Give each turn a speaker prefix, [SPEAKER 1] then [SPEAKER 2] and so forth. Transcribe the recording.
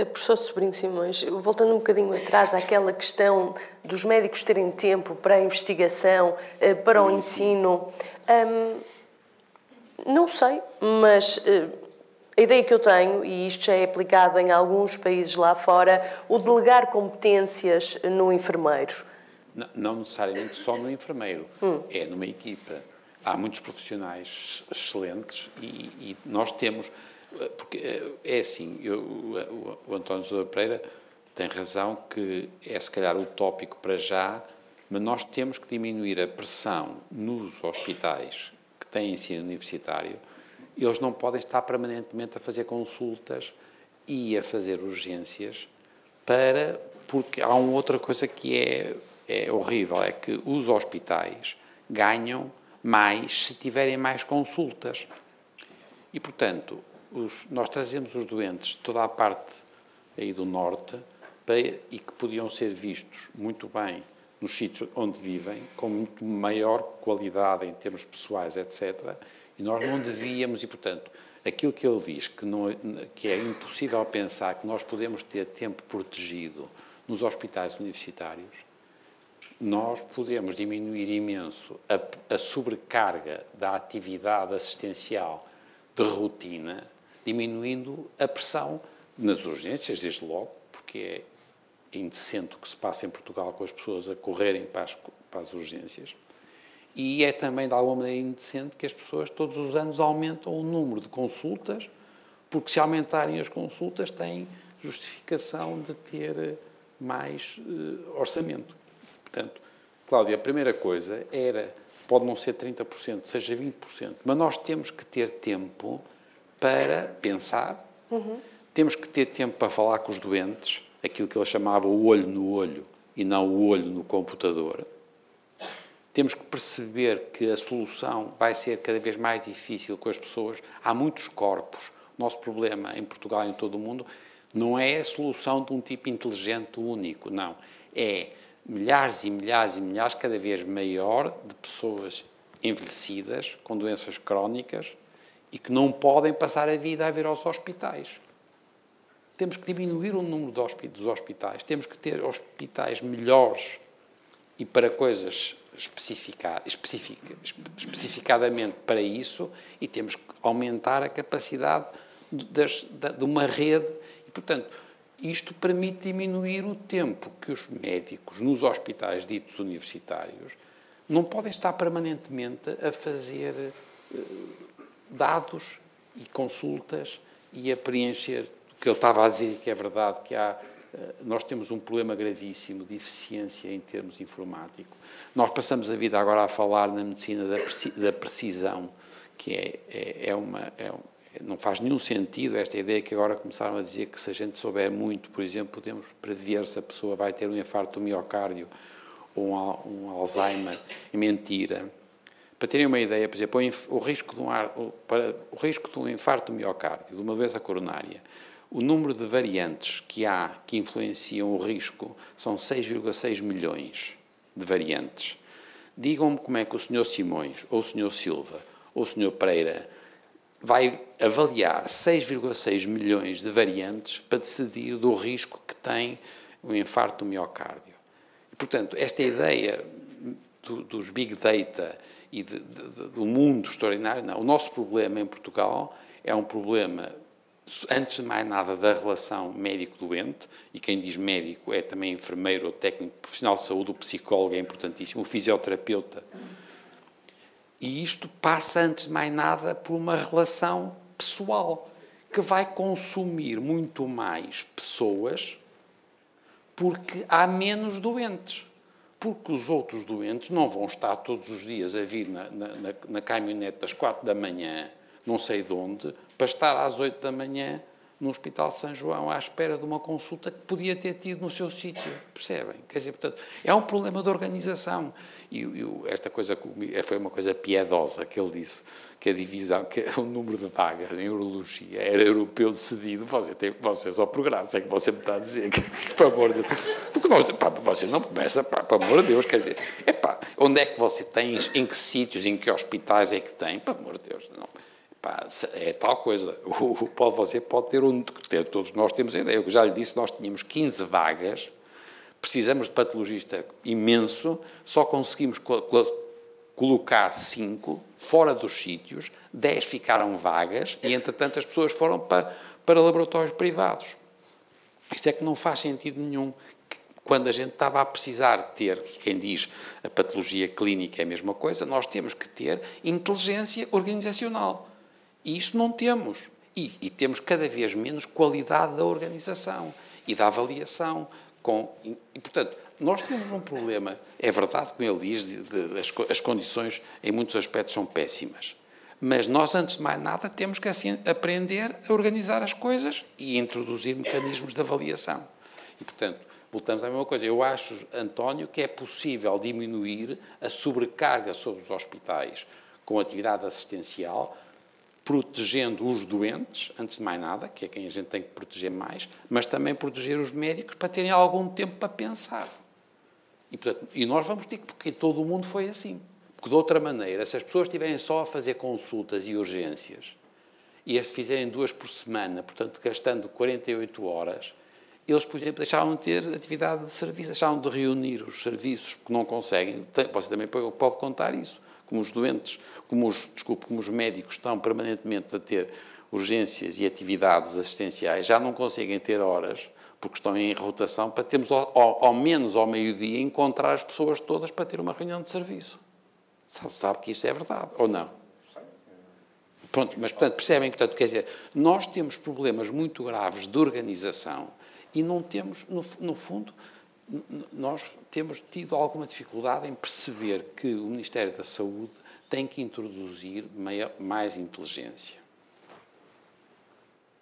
[SPEAKER 1] Eh, professor Sobrinho Simões, voltando um bocadinho atrás àquela questão dos médicos terem tempo para a investigação, eh, para o ensino, hum, não sei, mas eh, a ideia que eu tenho, e isto já é aplicado em alguns países lá fora, o delegar competências no enfermeiro.
[SPEAKER 2] Não, não necessariamente só no enfermeiro, hum. é numa equipa. Há muitos profissionais excelentes e, e nós temos porque é, é assim, eu, o, o António Sousa Pereira tem razão que é se calhar utópico para já, mas nós temos que diminuir a pressão nos hospitais que têm ensino universitário. Eles não podem estar permanentemente a fazer consultas e a fazer urgências para porque há uma outra coisa que é, é horrível, é que os hospitais ganham mais se tiverem mais consultas. E, portanto, os, nós trazemos os doentes de toda a parte aí do norte para, e que podiam ser vistos muito bem nos sítios onde vivem, com muito maior qualidade em termos pessoais, etc. E nós não devíamos, e portanto, aquilo que ele diz, que, não, que é impossível pensar que nós podemos ter tempo protegido nos hospitais universitários, nós podemos diminuir imenso a, a sobrecarga da atividade assistencial de rotina diminuindo a pressão nas urgências, desde logo, porque é indecente o que se passa em Portugal com as pessoas a correrem para as, para as urgências. E é também, de alguma maneira, indecente que as pessoas todos os anos aumentam o número de consultas, porque se aumentarem as consultas têm justificação de ter mais uh, orçamento. Portanto, Cláudia, a primeira coisa era, pode não ser 30%, seja 20%, mas nós temos que ter tempo para pensar, uhum. temos que ter tempo para falar com os doentes, aquilo que ele chamava o olho no olho e não o olho no computador. Temos que perceber que a solução vai ser cada vez mais difícil com as pessoas. Há muitos corpos. O nosso problema em Portugal e em todo o mundo não é a solução de um tipo inteligente único, não. É milhares e milhares e milhares, cada vez maior, de pessoas envelhecidas, com doenças crónicas, e que não podem passar a vida a vir aos hospitais. Temos que diminuir o número dos hospitais, temos que ter hospitais melhores e para coisas especifica, especifica, especificadamente para isso e temos que aumentar a capacidade das, de uma rede e, portanto, isto permite diminuir o tempo que os médicos nos hospitais ditos universitários não podem estar permanentemente a fazer eh, dados e consultas e a preencher o que ele estava a dizer, que é verdade, que há, eh, nós temos um problema gravíssimo de eficiência em termos informáticos. Nós passamos a vida agora a falar na medicina da precisão, que é, é, é uma. É, não faz nenhum sentido esta ideia que agora começaram a dizer que se a gente souber muito, por exemplo, podemos prever se a pessoa vai ter um infarto do miocárdio ou um, um Alzheimer. É mentira para terem uma ideia, por exemplo, o risco de um, ar, para, o risco de um infarto do miocárdio, de uma doença coronária, o número de variantes que há que influenciam o risco são 6,6 milhões de variantes. Digam-me como é que o Sr. Simões, ou o Sr. Silva, ou o Sr. Pereira vai avaliar 6,6 milhões de variantes para decidir do risco que tem o infarto do miocárdio. E, portanto, esta ideia do, dos big data e de, de, do mundo extraordinário. Não. O nosso problema em Portugal é um problema, antes de mais nada, da relação médico-doente, e quem diz médico é também enfermeiro ou técnico profissional de saúde, o psicólogo é importantíssimo, o fisioterapeuta. E isto passa, antes de mais nada, por uma relação pessoal, que vai consumir muito mais pessoas porque há menos doentes. Porque os outros doentes não vão estar todos os dias a vir na, na, na, na caminhonete das quatro da manhã, não sei de onde, para estar às oito da manhã no Hospital São João à espera de uma consulta que podia ter tido no seu sítio, percebem? Quer dizer, portanto, é um problema de organização. E, esta coisa foi uma coisa piedosa que ele disse, que a divisão, que o número de vagas em urologia era europeu decidido, você tem, você só por graça, é que você me está a dizer, que, que amor de Deus, porque nós, pá, você não começa, pá, pelo amor de Deus, quer dizer, é pá, onde é que você tem, em que sítios, em que hospitais é que tem, pelo amor de Deus, não Pá, é tal coisa. O, pode, você pode ter um. Todos nós temos ideia. Eu já lhe disse, nós tínhamos 15 vagas, precisamos de patologista imenso, só conseguimos co colocar 5 fora dos sítios, 10 ficaram vagas e, entretanto, as pessoas foram para, para laboratórios privados. Isto é que não faz sentido nenhum quando a gente estava a precisar ter, quem diz a patologia clínica é a mesma coisa, nós temos que ter inteligência organizacional. E isso não temos. E, e temos cada vez menos qualidade da organização e da avaliação. Com, e, e, portanto, nós temos um problema, é verdade, como ele diz, de, de, as, as condições em muitos aspectos são péssimas. Mas nós, antes de mais nada, temos que assim, aprender a organizar as coisas e introduzir mecanismos de avaliação. E, portanto, voltamos à mesma coisa. Eu acho, António, que é possível diminuir a sobrecarga sobre os hospitais com atividade assistencial, protegendo os doentes, antes de mais nada, que é quem a gente tem que proteger mais, mas também proteger os médicos para terem algum tempo para pensar. E, portanto, e nós vamos ter que, porque todo o mundo foi assim. Porque, de outra maneira, se as pessoas estiverem só a fazer consultas e urgências e as fizerem duas por semana, portanto, gastando 48 horas, eles, por exemplo, deixaram de ter atividade de serviço, deixaram de reunir os serviços, porque não conseguem. Você também pode contar isso como os doentes, como os, desculpe, como os médicos estão permanentemente a ter urgências e atividades assistenciais, já não conseguem ter horas, porque estão em rotação, para termos ao, ao, ao menos ao meio-dia encontrar as pessoas todas para ter uma reunião de serviço. Sabe, sabe que isso é verdade, ou não? Pronto, mas portanto, percebem, portanto, quer dizer, nós temos problemas muito graves de organização e não temos, no, no fundo, nós temos tido alguma dificuldade em perceber que o Ministério da Saúde tem que introduzir mais inteligência.